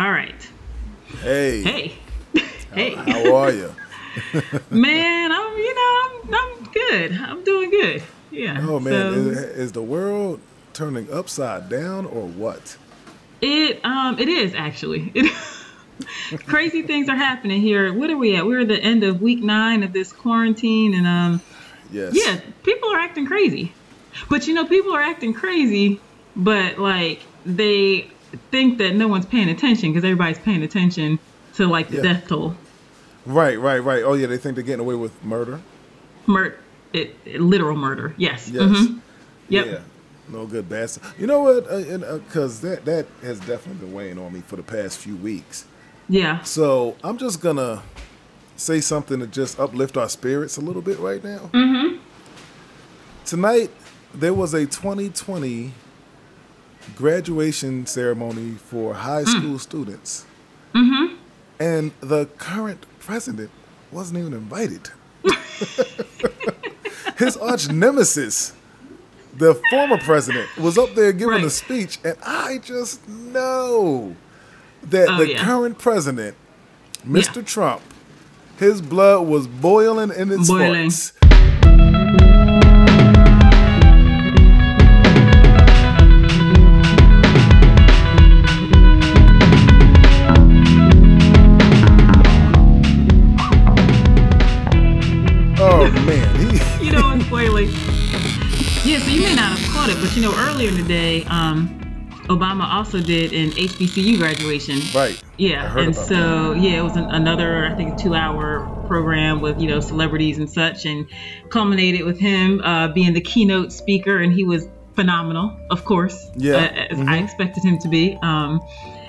All right. Hey. Hey. hey. How, how are you? man, I'm you know I'm, I'm good. I'm doing good. Yeah. Oh man, so, is, is the world turning upside down or what? It um it is actually. It, crazy things are happening here. What are we at? We're at the end of week nine of this quarantine, and um, yes, yeah, people are acting crazy. But you know, people are acting crazy, but like they think that no one's paying attention because everybody's paying attention to like the yeah. death toll. Right, right, right. Oh yeah, they think they're getting away with murder. Murder, it, it, literal murder. Yes. Yes. Mm-hmm. Yep. Yeah. No good bastard. You know what? Because uh, uh, that that has definitely been weighing on me for the past few weeks. Yeah. So I'm just gonna say something to just uplift our spirits a little bit right now. Mm-hmm. Tonight there was a 2020 graduation ceremony for high mm. school students. Mm-hmm. And the current president wasn't even invited. His arch nemesis, the former president, was up there giving right. a speech, and I just know that oh, the yeah. current president, Mr. Yeah. Trump, his blood was boiling in its boiling. Oh but you know earlier in the day, um, Obama also did an HBCU graduation. Right. Yeah, and so that. yeah, it was an, another I think two-hour program with you know celebrities and such, and culminated with him uh, being the keynote speaker, and he was phenomenal, of course. Yeah, uh, as mm-hmm. I expected him to be. Um,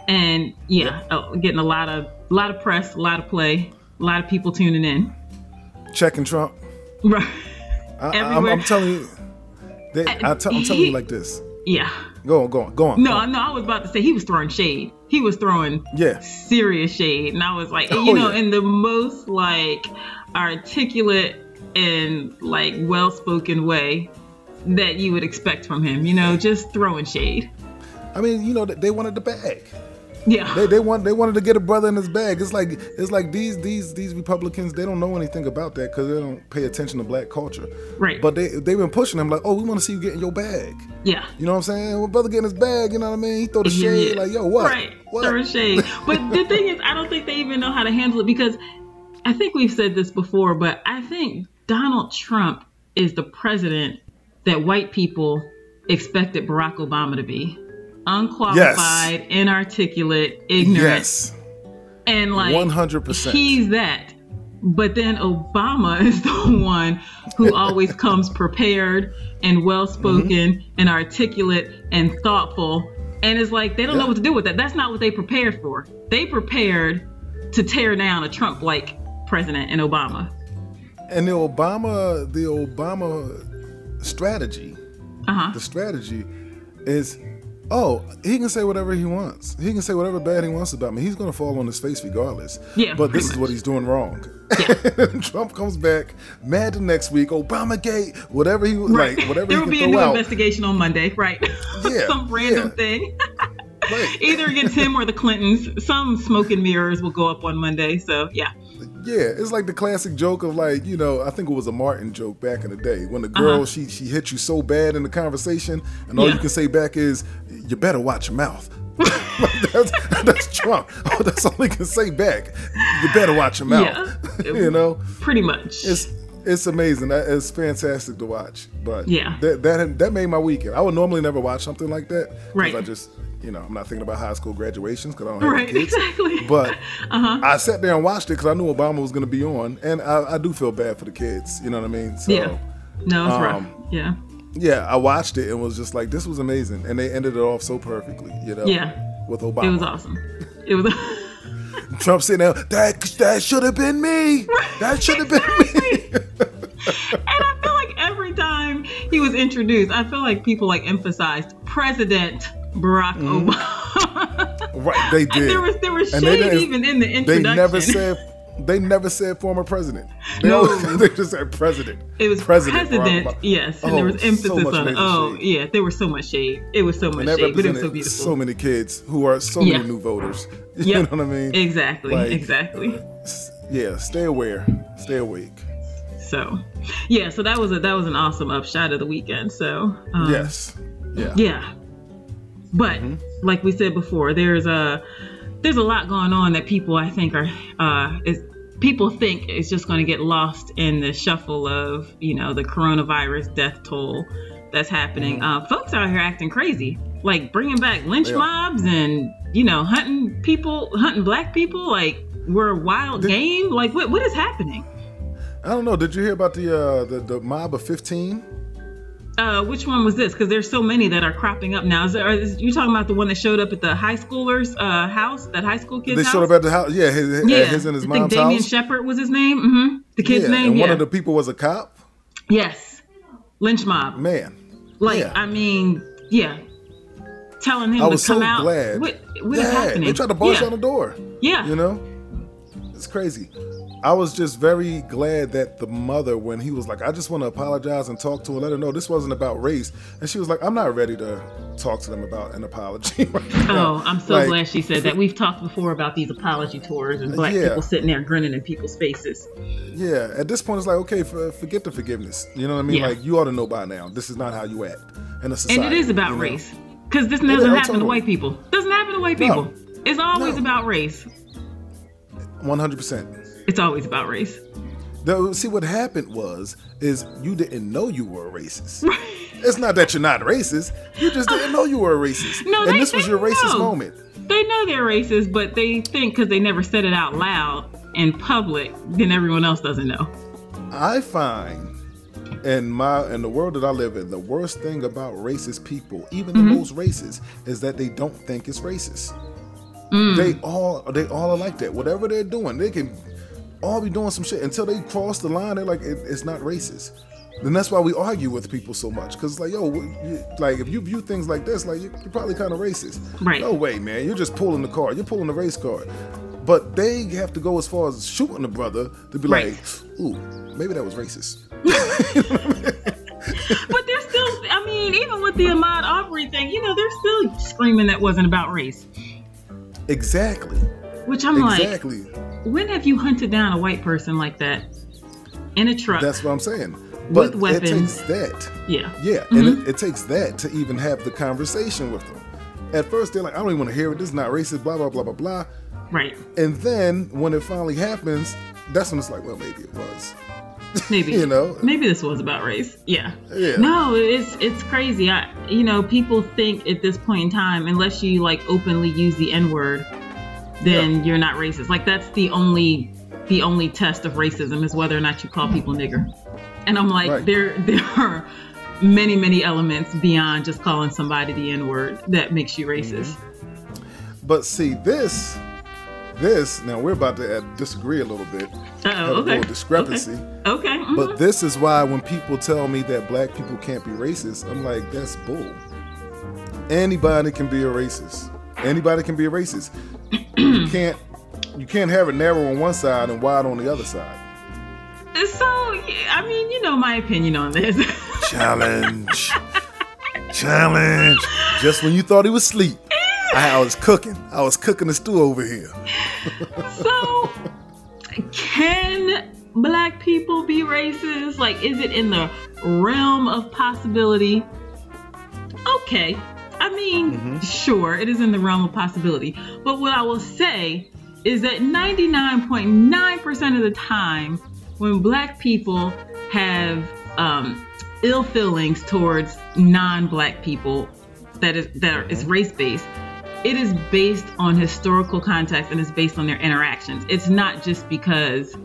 and yeah, yeah. Uh, getting a lot of a lot of press, a lot of play, a lot of people tuning in. Checking Trump. Right. I, am telling you, they, I t- I'm telling you like this. Yeah Go on, go on, go on. No, go on. no, I was about to say he was throwing shade. He was throwing yeah serious shade, and I was like, oh, you know, yeah. in the most like articulate and like well-spoken way that you would expect from him. You know, just throwing shade. I mean, you know, they wanted the bag. Yeah. They, they want they wanted to get a brother in his bag. It's like it's like these these these Republicans they don't know anything about that because they don't pay attention to black culture. Right. But they they've been pushing them like, oh, we want to see you get in your bag. Yeah. You know what I'm saying? Well, brother get in his bag. You know what I mean? He throw the yeah, shade yeah. like, yo, what? Right. What? Throw shade. but the thing is, I don't think they even know how to handle it because I think we've said this before, but I think Donald Trump is the president that white people expected Barack Obama to be unqualified, yes. inarticulate, ignorant. Yes. And like 100%. He's that. But then Obama is the one who always comes prepared and well spoken mm-hmm. and articulate and thoughtful. And it's like they don't yeah. know what to do with that. That's not what they prepared for. They prepared to tear down a Trump like president and Obama. And the Obama, the Obama strategy, uh-huh. the strategy is oh, he can say whatever he wants. He can say whatever bad he wants about me. He's going to fall on his face regardless. Yeah. But this is what he's doing wrong. Yeah. Trump comes back mad the next week. Obama Gate, whatever he right. like, whatever there will be a new out. investigation on Monday, right? Yeah. Some random yeah. thing. Either against him or the Clintons. Some smoke and mirrors will go up on Monday. So yeah. Yeah, it's like the classic joke of like, you know, I think it was a Martin joke back in the day when the girl uh-huh. she she hit you so bad in the conversation, and all yeah. you can say back is, "You better watch your mouth." that's, that's Trump. Oh, that's all he can say back. You better watch your mouth. Yeah, you know, pretty much. It's it's amazing. It's fantastic to watch. But yeah, that that that made my weekend. I would normally never watch something like that. Right. I just you know, I'm not thinking about high school graduations because I don't have right, kids. Exactly. But uh-huh. I sat there and watched it because I knew Obama was going to be on, and I, I, do feel bad for the kids. You know what I mean? So, yeah. No, it's um, rough. Yeah. Yeah, I watched it and was just like, this was amazing, and they ended it off so perfectly. You know? Yeah. With Obama. It was awesome. It was. Trump sitting there. That that should have been me. That should have been me. and I feel like every time he was introduced, I feel like people like emphasized President Barack mm-hmm. Obama. right, they did. And there was there was shade even in the introduction. They never said They never said former president. They, No. always- they just said president. It was President president, yes, and Oh, there was emphasis much on it. Oh, shade. yeah, there was so much shade. It was so much shade, but it was so beautiful. so, many kids who are so Yeah. many new voters. You Yep. know what I mean? Exactly, Like- exactly. S- Yeah, stay aware, stay awake. So, yeah, so that was a that was an awesome upshot of the weekend. So, um, yes. Yeah. yeah. But Mm-hmm. like we said before, there's a there's a lot going on that people I think are uh, is people think is just going to get lost in the shuffle of you know the coronavirus death toll that's happening. Mm-hmm. Uh, folks out here acting crazy, like bringing back lynch Yeah. mobs and you know hunting people, hunting black people like we're a wild game. Like what what is happening? I don't know. Did you hear about the uh, the, the mob of fifteen? Uh, which one was this? Because there's so many that are cropping up now. Is, there, is you talking about the one that showed up at the high schoolers' uh, house? That high school kid's They house? showed up at the house. Yeah, his, yeah, his and his I think mom's Dameon house. Shepard was his name. hmm The kid's yeah, name. and yeah. one of the people was a cop. yes, lynch mob. Man, Like yeah. I mean, yeah, telling him I to was come so out. glad. What what is yeah, happening? they tried to bust yeah. on the door. Yeah. You know, it's crazy. I was just very glad that the mother, when he was like, I just want to apologize and talk to her, let her know this wasn't about race. And she was like, I'm not ready to talk to them about an apology. right. Oh, I'm so Like, glad she said that. We've talked before about these apology tours and black Yeah. people sitting there grinning in people's faces. Yeah, at this point, it's like, okay, for, forget the forgiveness. You know what I mean? Yeah. Like, you ought to know by now. This is not how you act in a society. And it is about you know? race. Because this doesn't oh, happen to white people. Doesn't happen to white No. people. It's always No. about race. 100%. It's always about race. The, see, what happened was, is you didn't know you were a racist. it's not that you're not racist. You just didn't know you were a racist. No, and they- this was your racist know. moment. They know they're racist, but they think because they never said it out loud in public, then everyone else doesn't know. I find in my in the world that I live in, the worst thing about racist people, even Mm-hmm. the most racist, is that they don't think it's racist. Mm. They all they all are like that. Whatever they're doing, they can all be doing some shit until they cross the line. They're like, it, it's not racist. Then that's why we argue with people so much. Cause like, yo, you, like if you view things like this, like you're, you're probably kind of racist. Right. No way, man. You're just pulling the card. You're pulling the race card. But they have to go as far as shooting the brother to be Right. like, ooh, maybe that was racist. But they're still, I mean, even with the Ahmaud Arbery thing, you know, they're still screaming that wasn't about race. Exactly. Which I'm like Exactly. like, when have you hunted down a white person like that in a truck? That's what I'm saying. But With weapons. it takes that. yeah. Yeah, and mm-hmm. it, it takes that to even have the conversation with them. At first, they're like, I don't even want to hear it. This is not racist, blah, blah, blah, blah, blah. Right. And then when it finally happens, that's when it's like, well, maybe it was. Maybe. You know? Maybe this was about race. Yeah. Yeah. No, it's it's crazy. I you know, people think at this point in time, unless you like openly use the N word, then Yeah. you're not racist. Like that's the only the only test of racism is whether or not you call people nigger. And I'm like, Right. there there are many, many elements beyond just calling somebody the N word that makes you racist. But see, this, this, now we're about to disagree a little bit. Oh, a okay. little discrepancy. Okay. mhm. But this is why when people tell me that black people can't be racist, I'm like, that's bull. Anybody can be a racist. Anybody can be a racist. You can't you can't have it narrow on one side and wide on the other side. so I mean, you know my opinion on this. Challenge. Challenge. Just when you thought he was asleep. I, I was cooking. I was cooking the stew over here. So, can black people be racist? Like, is it in the realm of possibility? Okay. I mean, sure, it is in the realm of possibility. But what I will say is that 99.9% of the time, when black people have um, ill feelings towards non-black people, that is that are, is race based, it is based on historical context and it's based on their interactions. It's not just because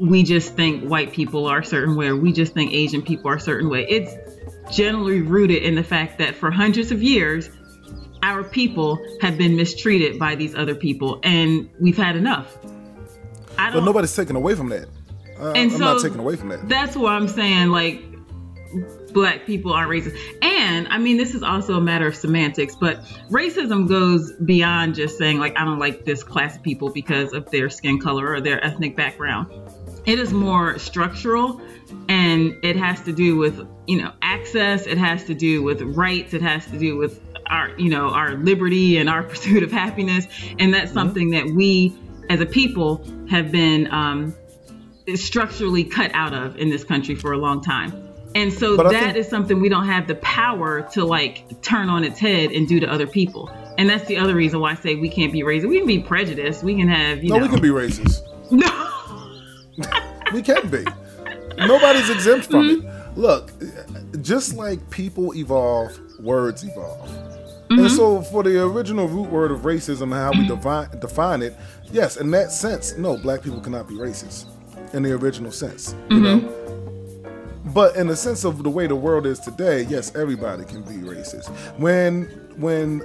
we just think white people are a certain way or we just think Asian people are a certain way. It's generally rooted in the fact that for hundreds of years, our people have been mistreated by these other people and we've had enough. I But don't nobody's taking away from that. Uh, And I'm not so- taking away from that. that's why I'm saying like black people aren't racist. And and I mean, this is also a matter of semantics, but racism goes beyond just saying, like, I don't like this class of people because of their skin color or their ethnic background. It is more structural and it has to do with, you know, access, it has to do with rights, it has to do with our, you know, our liberty and our pursuit of happiness. And that's mm-hmm. something that we as a people have been um, structurally cut out of in this country for a long time. And so but that think, is something we don't have the power to like turn on its head and do to other people. And that's the other reason why I say we can't be racist. We can be prejudiced. We can have, you no, know. we can be racist. No. We can be. Nobody's exempt from mm-hmm. it. Look, just like people evolve, words evolve. Mm-hmm. And so, for the original root word of racism and how we define, define it, yes, in that sense, no, black people cannot be racist in the original sense. You mm-hmm. know? But in the sense of the way the world is today, yes, everybody can be racist. When when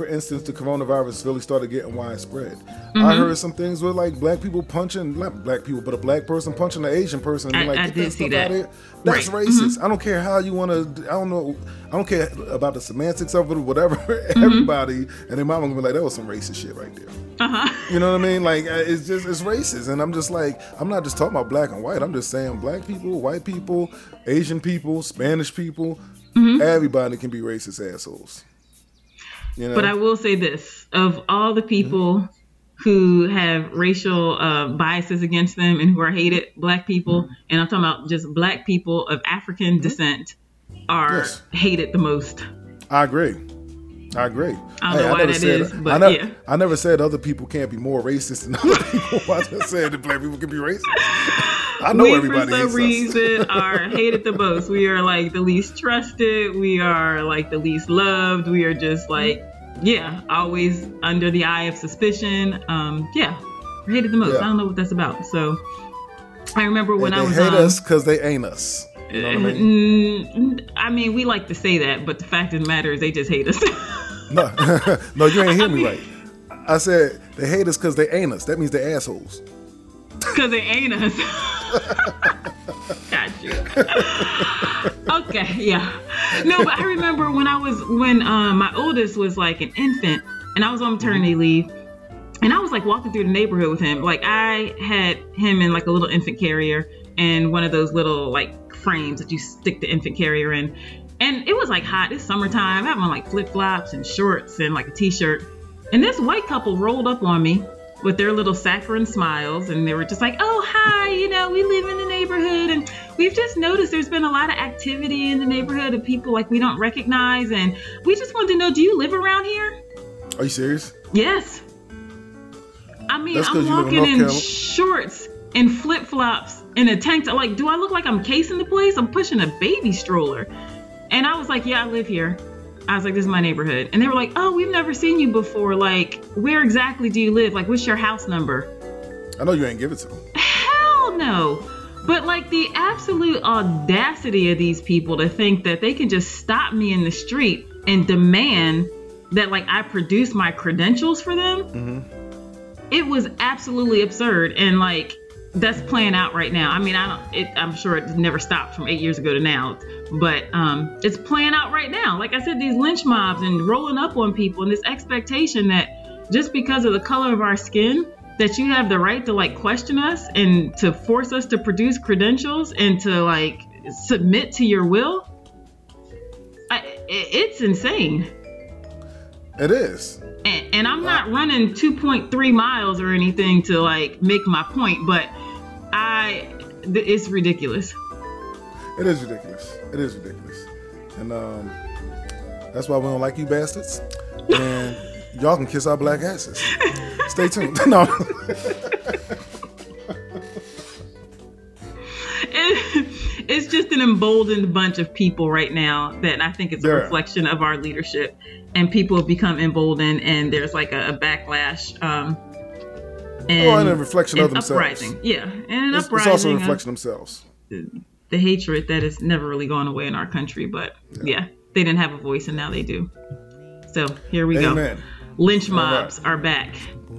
for instance, the coronavirus really started getting widespread. Mm-hmm. I heard some things with like black people punching, not black people, but a black person punching an Asian person. And like, I, I did see that. That's right. racist. Mm-hmm. I don't care how you want to. I don't know. I don't care about the semantics of it or whatever. Mm-hmm. Everybody and their mama gonna be like, that was some racist shit right there. Uh-huh. You know what I mean? Like uh, it's just it's racist, and I'm just like I'm not just talking about black and white. I'm just saying black people, white people, Asian people, Spanish people. Mm-hmm. Everybody can be racist assholes. You know? But I will say this: of all the people mm-hmm. who have racial uh, biases against them and who are hated, black people, mm-hmm. and I'm talking about just black people of African mm-hmm. descent, are yes. hated the most. I agree. I agree. I don't hey, know why that said, is, but I never, yeah. I never said other people can't be more racist than other people. I just said that black people can be racist. I know we, everybody. For some reason, are hated the most. We are like the least trusted. We are like the least loved. We are just like, yeah, always under the eye of suspicion. Um, yeah, hated the most. Yeah. I don't know what that's about. So I remember when I was hate um, us because they ain't us. You know I, mean? I mean, we like to say that, but the fact of the matter is, they just hate us. no, no, you ain't hear me right. I said they hate us because they ain't us. That means they're assholes. Because they ain't us. Got you. Okay, yeah. No, but I remember when I was when um, my oldest was like an infant, and I was on maternity mm-hmm. leave, and I was like walking through the neighborhood with him. Like I had him in like a little infant carrier and one of those little like frames that you stick the infant carrier in. And it was like hot. It's summertime. I have on like flip flops and shorts and like a t shirt. And this white couple rolled up on me with their little saccharine smiles and they were just like, oh, hi, you know, we live in the neighborhood and we've just noticed there's been a lot of activity in the neighborhood of people like we don't recognize. And we just wanted to know, do you live around here? Are you serious? Yes. I mean, I'm walking in, shorts and flip flops and a tank top. Like, do I look like I'm casing the place? I'm pushing a baby stroller. And I was like, yeah, I live here. I was like, this is my neighborhood. And they were like, oh, we've never seen you before. Like, where exactly do you live? Like, what's your house number? I know you ain't give it to them. Hell no. But like the absolute audacity of these people to think that they can just stop me in the street and demand that like I produce my credentials for them. Mm-hmm. It was absolutely absurd. And like that's playing out right now. I mean, I don't. It, I'm sure it never stopped from eight years ago to now, but um, it's playing out right now. Like I said, these lynch mobs and rolling up on people, and this expectation that just because of the color of our skin, that you have the right to like question us and to force us to produce credentials and to like submit to your will. I, it's insane. It is. And, and I'm not running 2.3 miles or anything to like make my point, but I it's ridiculous. It is ridiculous. It is ridiculous, and um, that's why we don't like you bastards. And y'all can kiss our black asses. Stay tuned. No. it's just an emboldened bunch of people right now that I think a yeah. reflection of our leadership, and people have become emboldened, and there's like a, a backlash. Um, and, oh, and a reflection of themselves. Uprising. Yeah, and an it's, uprising. It's also a reflection of themselves. The hatred that has never really gone away in our country, but yeah, yeah they didn't have a voice, and now they do. So here we Amen. go. Lynch mobs right. are back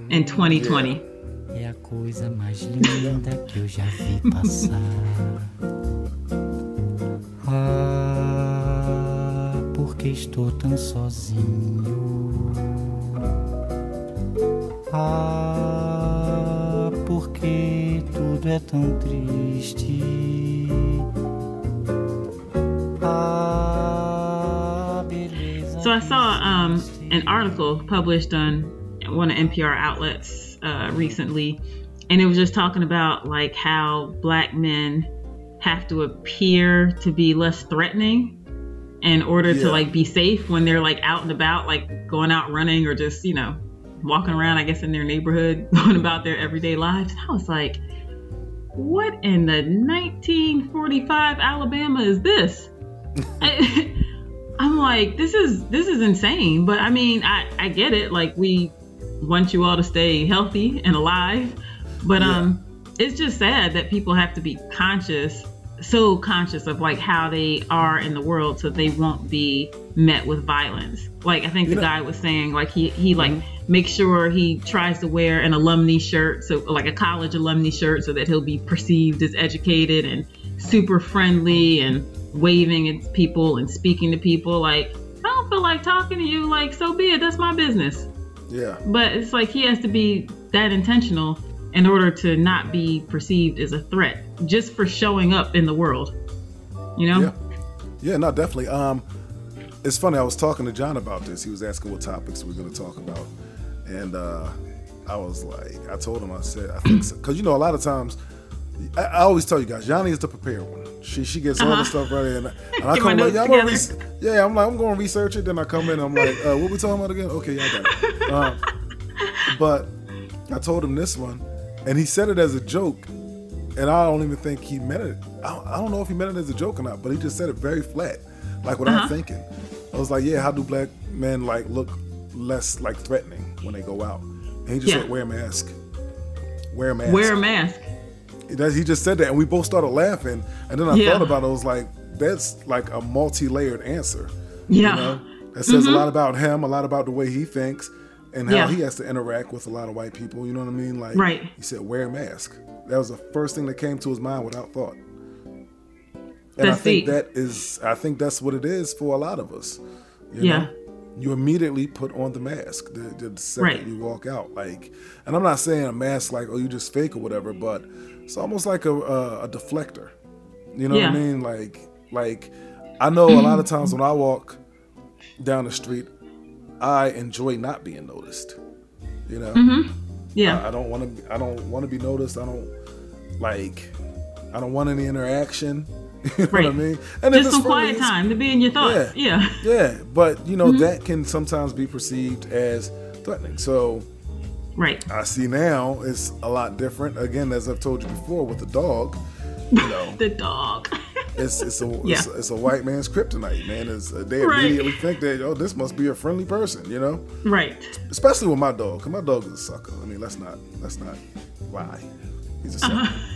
in 2020. Yeah. É a coisa mais linda que eu já vi passar. Ah, por porque estou tão sozinho. Ah, porque tudo é tão triste. Ah, beleza. So I saw um, an article published on one of NPR outlets recently, and it was just talking about like how black men have to appear to be less threatening in order Yeah. to like be safe when they're like out and about, like going out running or just you know walking around, I guess in their neighborhood, going about their everyday lives. I was like, what in the 1945 Alabama is this? I, I'm like, this is this is insane. But I mean, I I get it. Like we want you all to stay healthy and alive, but Yeah. um, it's just sad that people have to be conscious, so conscious of like how they are in the world, so they won't be met with violence. Like I think You the know- guy was saying, like he he like makes sure he tries to wear an alumni shirt, so like a college alumni shirt, so that he'll be perceived as educated and super friendly and waving at people and speaking to people. Like I don't feel like talking to you. Like so be it. That's my business. Yeah. But it's like he has to be that intentional in order to not be perceived as a threat just for showing up in the world. You know? Yeah. Yeah, no, definitely. Um, it's funny. I was talking to John about this. He was asking what topics we are going to talk about, and uh, I was like, I told him, I said, I think so, because you know, a lot of times, I, I always tell you guys, Johnny is the prepared one. She she gets all the Uh-huh. stuff ready, and, and I come like, notes yeah, I'm gonna re- yeah, I'm like, I'm going to research it. Then I come in, and I'm like, uh, what we talking about again? Okay, yeah, I got it. Um, but I told him this one, and he said it as a joke, and I don't even think he meant it. I don't, I don't know if he meant it as a joke or not, but he just said it very flat, like without Uh-huh. thinking. I was like, yeah, how do black men like look less like threatening when they go out? And he just Yeah. said, wear a mask. Wear a mask. Wear a mask. That- He just said that, and we both started laughing. And then I Yeah. thought about it. I was like, that's like a multi-layered answer. Yeah. You know, that says a mm-hmm. lot about him, a lot about the way he thinks, and how Yeah. he has to interact with a lot of white people. You know what I mean? Like, Right. He said, "Wear a mask." That was the first thing that came to his mind without thought. And I think deep. that is, I think that's what it is for a lot of us. You Yeah. know? You immediately put on the mask the, the second Right. you walk out. Like, and I'm not saying a mask like, oh, you just fake or whatever, but it's almost like a, a, a deflector. You know what I mean? Like, like I know a lot of times when I walk down the street, I enjoy not being noticed. You know, Yeah. I, I don't want to. I don't want to be noticed. I don't like. I don't want any interaction. You know what I mean? And just it's some quiet time to be in your thoughts. Yeah. Yeah, but you know Mm-hmm. that can sometimes be perceived as threatening. So Right. I see now it's a lot different. Again, as I've told you before, with the dog, you know, The dog. it's it's a Yeah. it's, it's a white man's kryptonite, man. It's, uh, they Right. immediately think that oh, this must be a friendly person, you know. right. Especially with my dog, cause my dog is a sucker. I mean, let's not let's not lie. He's a sucker. Uh-huh.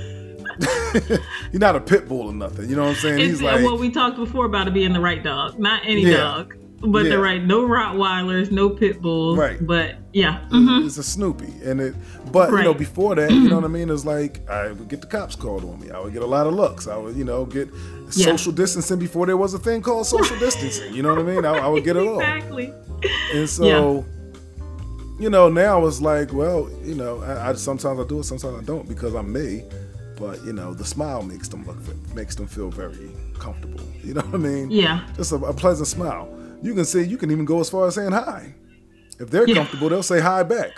He's not a pit bull or nothing. You know what I'm saying? It's He's like what we talked before about it being the right dog, not any Yeah. dog, but Yeah. the right. No Rottweilers, no pit bulls. Right. But yeah. mhm. it's a Snoopy, and it. But you know, before that, you know what I mean? It's like I would get the cops called on me. I would get a lot of looks. I would, you know, get Yeah. social distancing before there was a thing called social distancing. You know what I mean? I, I would get it all. Exactly. And so, you know, now it's like, well, you know, I, I sometimes I do it, sometimes I don't because I'm me. But you know, the smile makes them look makes them feel very comfortable. You know what I mean? Yeah. Just a, a pleasant smile. You can say you can even go as far as saying hi. If they're Yeah. comfortable, they'll say hi back.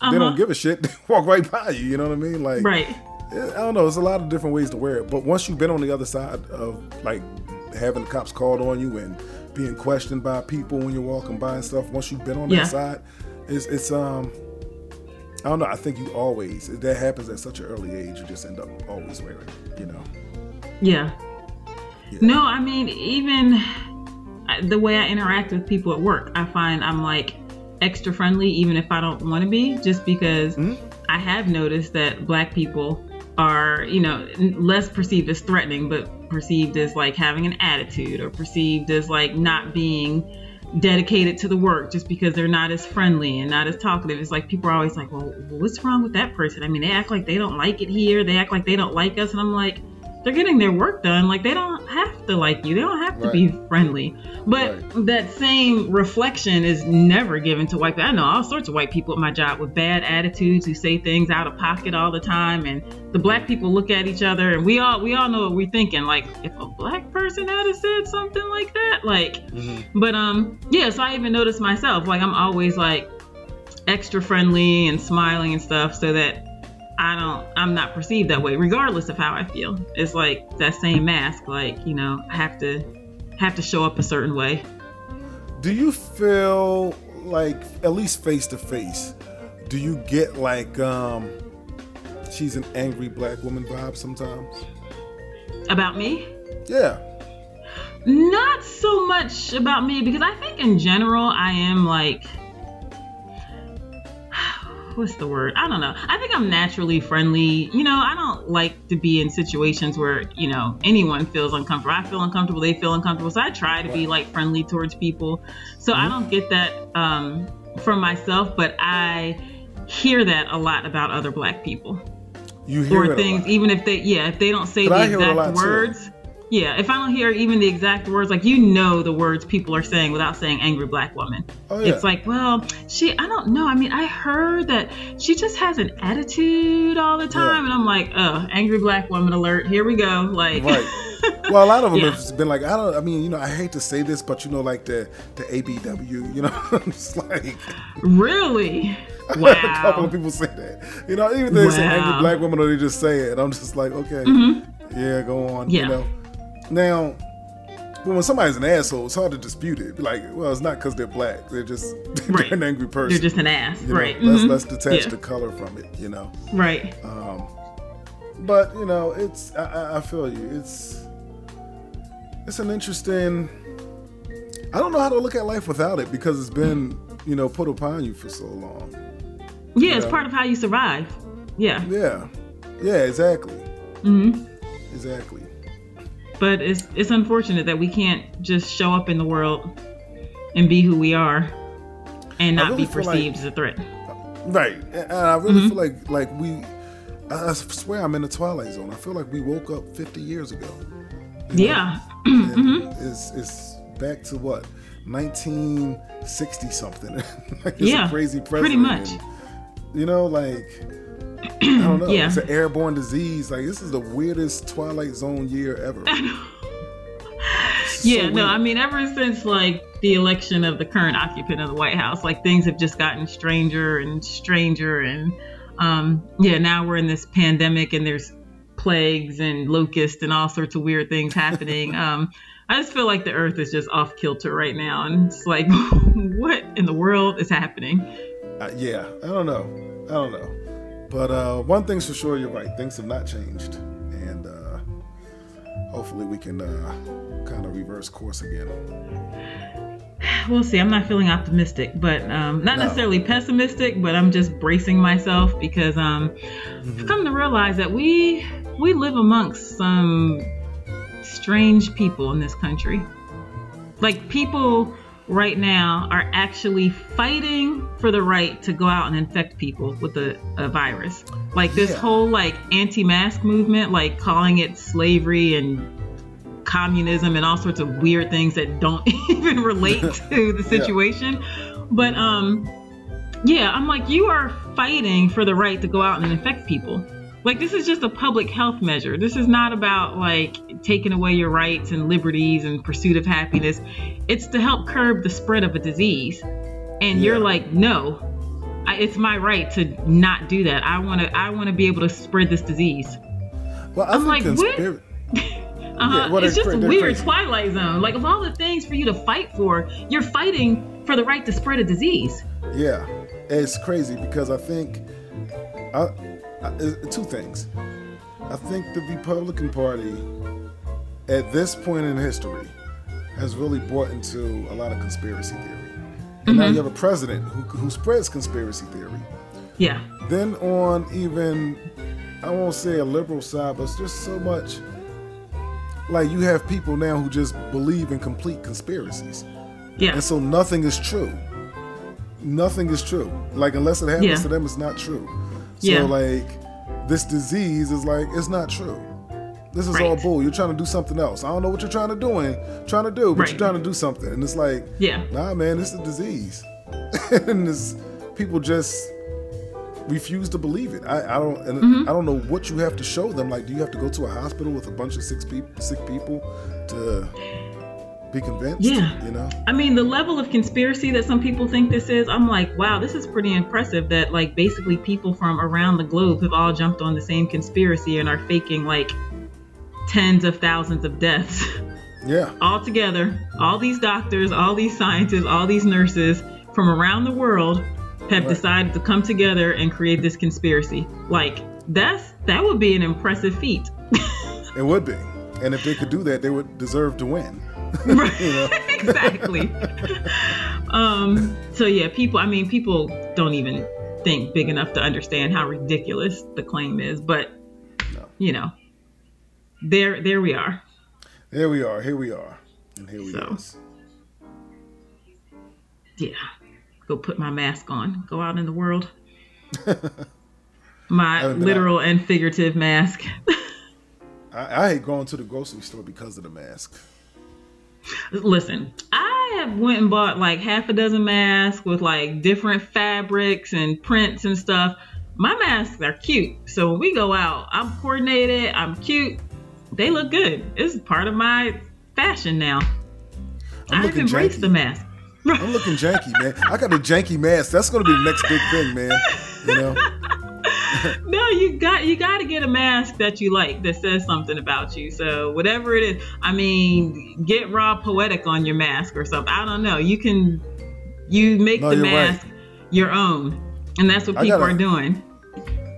They Uh-huh. don't give a shit. They walk right by you. You know what I mean? Like, Right. I don't know. There's a lot of different ways to wear it. But once you've been on the other side of like having the cops called on you and being questioned by people when you're walking by and stuff, once you've been on Yeah. that side, it's it's um I don't know. I think you always that happens at such an early age. You just end up always wearing it. You know. Yeah. Yeah. No, I mean, even I- the way I interact with people at work, I find I'm like extra friendly, even if I don't want to be, just because Mhm. I have noticed that black people are, you know, less perceived as threatening, but perceived as like having an attitude or perceived as like not being dedicated to the work just because they're not as friendly and not as talkative. It's like people are always like, well, what's wrong with that person? I mean, they act like they don't like it here. They act like they don't like us. And I'm like, they're getting their work done. Like they don't have to like you. They don't have to Right. be friendly. But Right. that same reflection is never given to white people. I know all sorts of white people at my job with bad attitudes who say things out of pocket all the time and the black people look at each other and we all we all know what we're thinking. Like if a black person had said something like that, like but um yeah, so I even noticed myself, like I'm always like extra friendly and smiling and stuff so that I don't I'm not perceived that way regardless of how I feel. It's like that same mask like, you know, I have to have to show up a certain way. Do you feel like, at least face to face, do you get like um she's an angry black woman vibe sometimes? About me? Yeah. Not so much about me because I think in general I am like what's the word? I don't know. I think I'm naturally friendly. You know, I don't like to be in situations where, you know, anyone feels uncomfortable. I feel uncomfortable, they feel uncomfortable. So I try to be like friendly towards people. So I don't get that um from myself, but I hear that a lot about other black people You hear or things, even if they, yeah, if they don't say the hear it a lot, exact too. Yeah, if I don't hear even the exact words, like you know the words people are saying without saying angry black woman. Oh, yeah. It's like, well, she, I don't know. I mean, I heard that she just has an attitude all the time. Yeah. And I'm like, oh, angry black woman alert. Here we go. Like, Right. Well, a lot of them Yeah. have been like, I don't. I mean, you know, I hate to say this, but you know, like the the ABW, you know, it's like really? Wow. a couple of people say that. You know, even though they say angry black woman or they just say it, I'm just like, okay, yeah, go on. You Mm-hmm. Know. Now, when somebody's an asshole, it's hard to dispute it. Like, well, it's not because they're black; they're just Right. they're an angry person. They're just an ass. You know, right. Let's mhm. let's detach Yeah. the color from it. You know. Right. Um, but you know, it's I, I- feel you. It's it's an interesting. I don't know how to look at life without it because it's been you know put upon you for so long. Yeah, it's Yeah. part of how you survive. Yeah. Yeah, yeah, exactly, hmm exactly. But it's it's unfortunate that we can't just show up in the world and be who we are and not really be feel like- perceived as a threat. Right, and I really Mm-hmm. feel like like we. I swear I'm in the twilight zone. I feel like we woke up 50 years ago. Yeah. And it's it's back to what 1960 something. like it's Yeah, a crazy president. pretty much. and, you know, like I don't know. Yeah. It's an airborne disease. Like this is the weirdest Twilight Zone year ever. So Yeah, no. I mean ever since like the election of the current occupant of the White House, like things have just gotten stranger and stranger and um yeah, now we're in this pandemic and there's plagues and locusts and all sorts of weird things happening. um I just feel like the earth is just off kilter right now and it's like what in the world is happening? Uh, yeah, I don't know. I don't know. But uh, one thing's for sure, you're right. Things have not changed, and uh, hopefully we can uh, kind of reverse course again. We'll see. I'm not feeling optimistic, but um, not No. necessarily pessimistic. But I'm just bracing myself because um, I've come to realize that we we live amongst some strange people in this country. Like people right now are actually fighting for the right to go out and infect people with a, a virus. Like this Yeah. whole like anti-mask movement, like calling it slavery and communism and all sorts of weird things that don't even relate to the situation. But um yeah, I'm like you are fighting for the right to go out and infect people. Like this is just a public health measure. This is not about like taking away your rights and liberties and pursuit of happiness. It's to help curb the spread of a disease. And you're like, "No. I, it's my right to not do that. I want to I want to be able to spread this disease." Well, I I'm think like, what? Uh-huh. Yeah, it's just cra- weird crazy. Twilight Zone. Like of all the things for you to fight for, you're fighting for the right to spread a disease. Yeah, it's crazy because I think I, I, uh, two things. I think the Republican Party, at this point in history, has really bought into a lot of conspiracy theory. And now you have a president who, who spreads conspiracy theory. Yeah. Then on even, I won't say a liberal side, but it's just so much. Like you have people now who just believe in complete conspiracies. Yeah. And so nothing is true. Nothing is true. Like unless it happens Yeah. to them, it's not true. So Yeah. like this disease is like it's not true. This is all bull. You're trying to do something else. I don't know what you're trying to doing, trying to do, but Right. you're trying to do something. And it's like, Yeah. nah, man, this is a disease, and this people just refuse to believe it. I, I don't, and Mm-hmm. I don't know what you have to show them. Like, do you have to go to a hospital with a bunch of sick people, sick people, to be convinced? Yeah. you know. I mean, the level of conspiracy that some people think this is, I'm like, wow, this is pretty impressive that, like, basically people from around the globe have all jumped on the same conspiracy and are faking, like, tens of thousands of deaths Yeah, all together. All these doctors, all these scientists, all these nurses from around the world have Right. decided to come together and create this conspiracy. Like, that's that would be an impressive feat. it would be. And if they could do that, they would deserve to win. exactly. um, so yeah, people. I mean, people don't even think big enough to understand how ridiculous the claim is. But No. you know, there, there we are. Here we are. Here we are. And here we So. is. Yeah, go put my mask on. Go out in the world. my haven't been literal and figurative mask. I, I hate going to the grocery store because of the mask. Listen, I have went and bought like half a dozen masks with like different fabrics and prints and stuff. My masks are cute. So when we go out, I'm coordinated, I'm cute. They look good. It's part of my fashion now. I'm I've looking embraced janky. the mask. I'm looking janky, man. I got a janky mask. That's gonna be the next big thing, man. You know? You got you got to get a mask that you like that says something about you. So whatever it is, I mean, get raw poetic on your mask or something. I don't know. You can you make No, the you're right. mask your own, and that's what people gotta- are doing.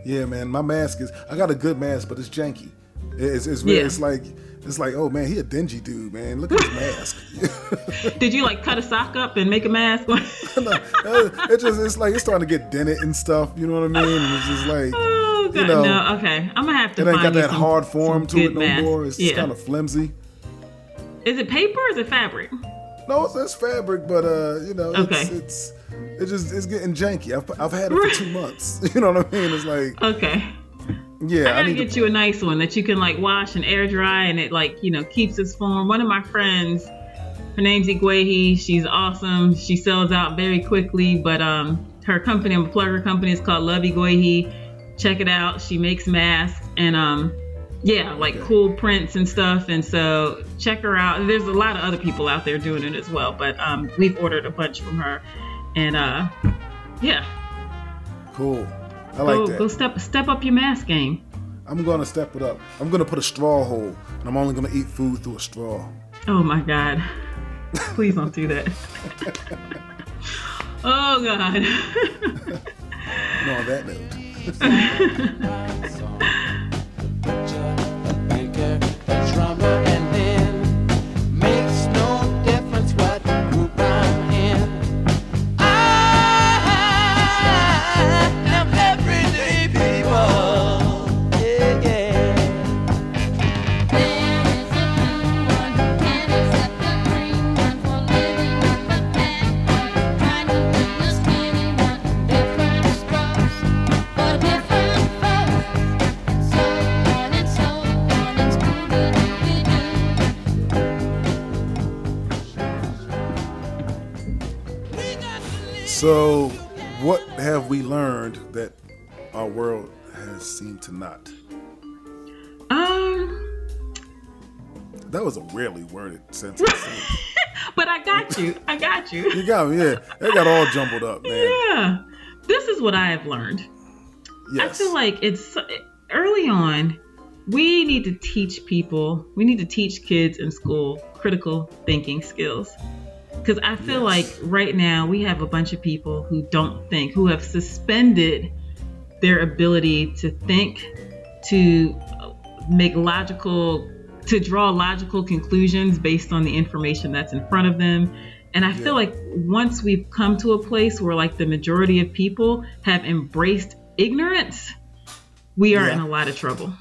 Yeah, man. My mask is. I got a good mask, but it's janky. It's it's, really, Yeah. it's like it's like oh man, he a dingy dude, man. Look at his mask. Did you like cut a sock up and make a mask? No, it just it's like it's starting to get dented and stuff. You know what I mean? And it's just like oh god, You know, no. Okay, I'm gonna have to it ain't got that some- hard form to it no masks. more. It's yeah. kind of flimsy. Is it paper or is it fabric? No, it's, it's fabric, but uh, you know, Okay. it's it's it just it's getting janky. I've, I've had it for two months. You know what I mean? It's like Okay. Yeah, I gotta need get to, you a nice one that you can like wash and air dry and it like, you know, keeps its form. One of my friends, her name's Igwehi. She's awesome. She sells out very quickly, but um her company, I'm a plug her company, is called Love Igwehi. Check it out. She makes masks and um yeah, like Okay. cool prints and stuff. And so check her out. There's a lot of other people out there doing it as well, but um we've ordered a bunch from her. And uh yeah, cool. I go like that. go step step up your mask game. I'm gonna step it up. I'm gonna put a straw hole, and I'm only gonna eat food through a straw. Oh my God. Please don't do that. oh God. On that note, so what have we learned that our world has seemed to not? Um, That was a rarely worded sentence. but I got you. I got you. you got me. Yeah, they got all jumbled up, man. Yeah. This is what I have learned. Yes. I feel like it's early on. We need to teach people. We need to teach kids in school critical thinking skills. Because I feel Yes. like right now we have a bunch of people who don't think, who have suspended their ability to think, to uh, make logical, to draw logical conclusions based on the information that's in front of them. And I feel like once we've come to a place where like the majority of people have embraced ignorance, we are Yeah. in a lot of trouble.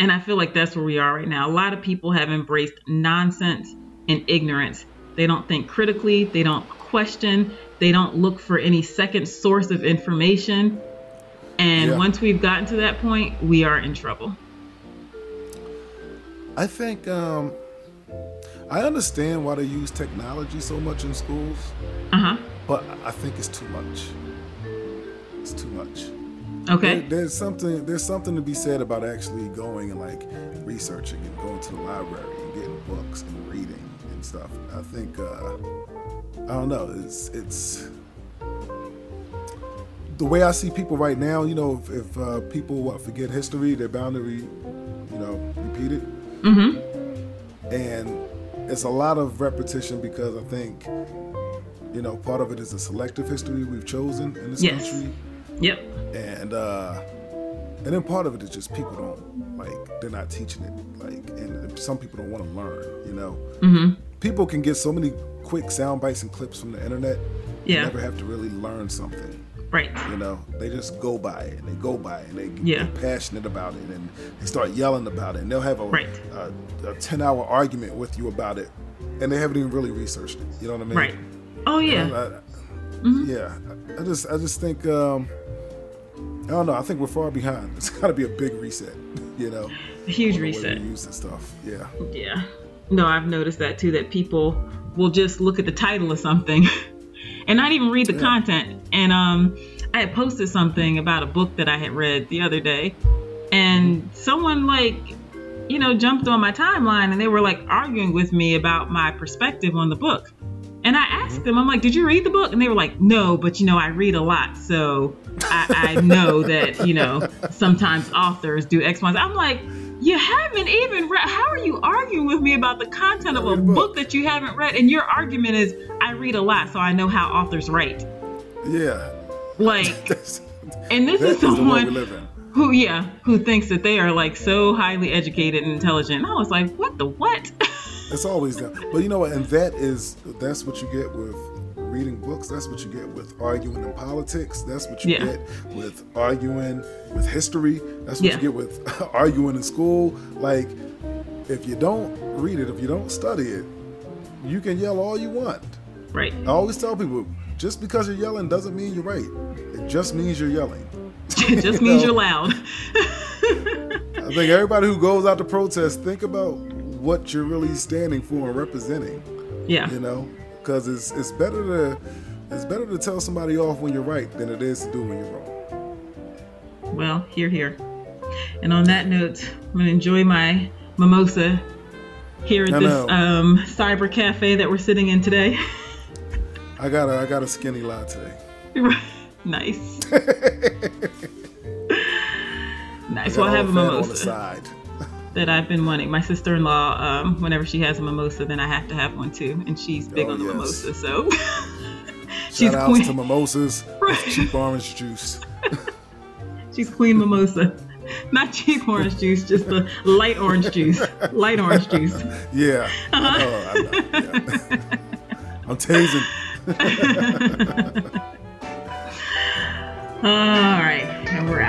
And I feel like that's where we are right now. A lot of people have embraced nonsense and ignorance. They don't think critically, they don't question, they don't look for any second source of information. And Yeah. once we've gotten to that point, we are in trouble. I think um, I understand why they use technology so much in schools, Uh huh. but I think it's too much. It's too much. Okay. There- there's something there's something to be said about actually going and like researching and going to the library and getting books and reading and stuff. I think uh, I don't know. It's it's the way I see people right now. You know, if, if uh, people what, forget history, they're bound to re, you know repeat it. Mm-hmm. And it's a lot of repetition because I think you know part of it is a selective history we've chosen in this Yes. country Yep. and uh and then part of it is just people don't like they're not teaching it like and some people don't want to learn you know mm-hmm. People can get so many quick sound bites and clips from the internet Yeah. never have to really learn something Right. you know they just go by it and they go by it and they Yeah. get passionate about it and they start yelling about it and they'll have a, Right. a, a 10 hour argument with you about it and they haven't even really researched it you know what i mean Right. Oh yeah. I- yeah, I- I just I just think um, I don't know. I think we're far behind. It's got to be a big reset. You know, A huge reset. use this stuff. Yeah, Yeah. No, I've noticed that too, that people will just look at the title of something and not even read the content. And um I had posted something about a book that I had read the other day and someone like you know jumped on my timeline and they were like arguing with me about my perspective on the book. And I asked them, I'm like, did you read the book? And they were like, no, but you know, I read a lot. So I, I know that, you know, sometimes authors do X, Y, Z. I'm like, you haven't even read. How are you arguing with me about the content of a book. book that you haven't read? And your argument is, I read a lot, so I know how authors write. yeah. Like, and this is is someone in. who, yeah, who thinks that they are like so highly educated and intelligent. I was like, what the what? It's always that. But you know what? And that is that's what you get with reading books. That's what you get with arguing in politics. That's what you Yeah. get with arguing with history. That's what Yeah. you get with arguing in school. Like, if you don't read it, if you don't study it, you can yell all you want. right. I always tell people, just because you're yelling doesn't mean you're right. It just means you're yelling. It just You means know? you're loud. I think everybody who goes out to protest, think about what you're really standing for and representing. yeah. You know, because it's it's better to it's better to tell somebody off when you're right than it is to do when you're wrong. Well, here, here. And on that note, I'm gonna enjoy my mimosa here at I this um, cyber cafe that we're sitting in today. I got a I got a skinny latte. nice. nice. Well, I have a fat on the mimosa side. That I've been wanting. My sister-in-law, um, whenever she has a mimosa, then I have to have one too, and she's big Oh, on the yes. mimosa, so she's Shout outs queen. to mimosas, with Right. cheap orange juice. She's queen mimosa. Not cheap orange juice, just the light orange juice. Light orange juice. Yeah, Uh-huh. Oh, I know, yeah. I'm tasing. All right, and we're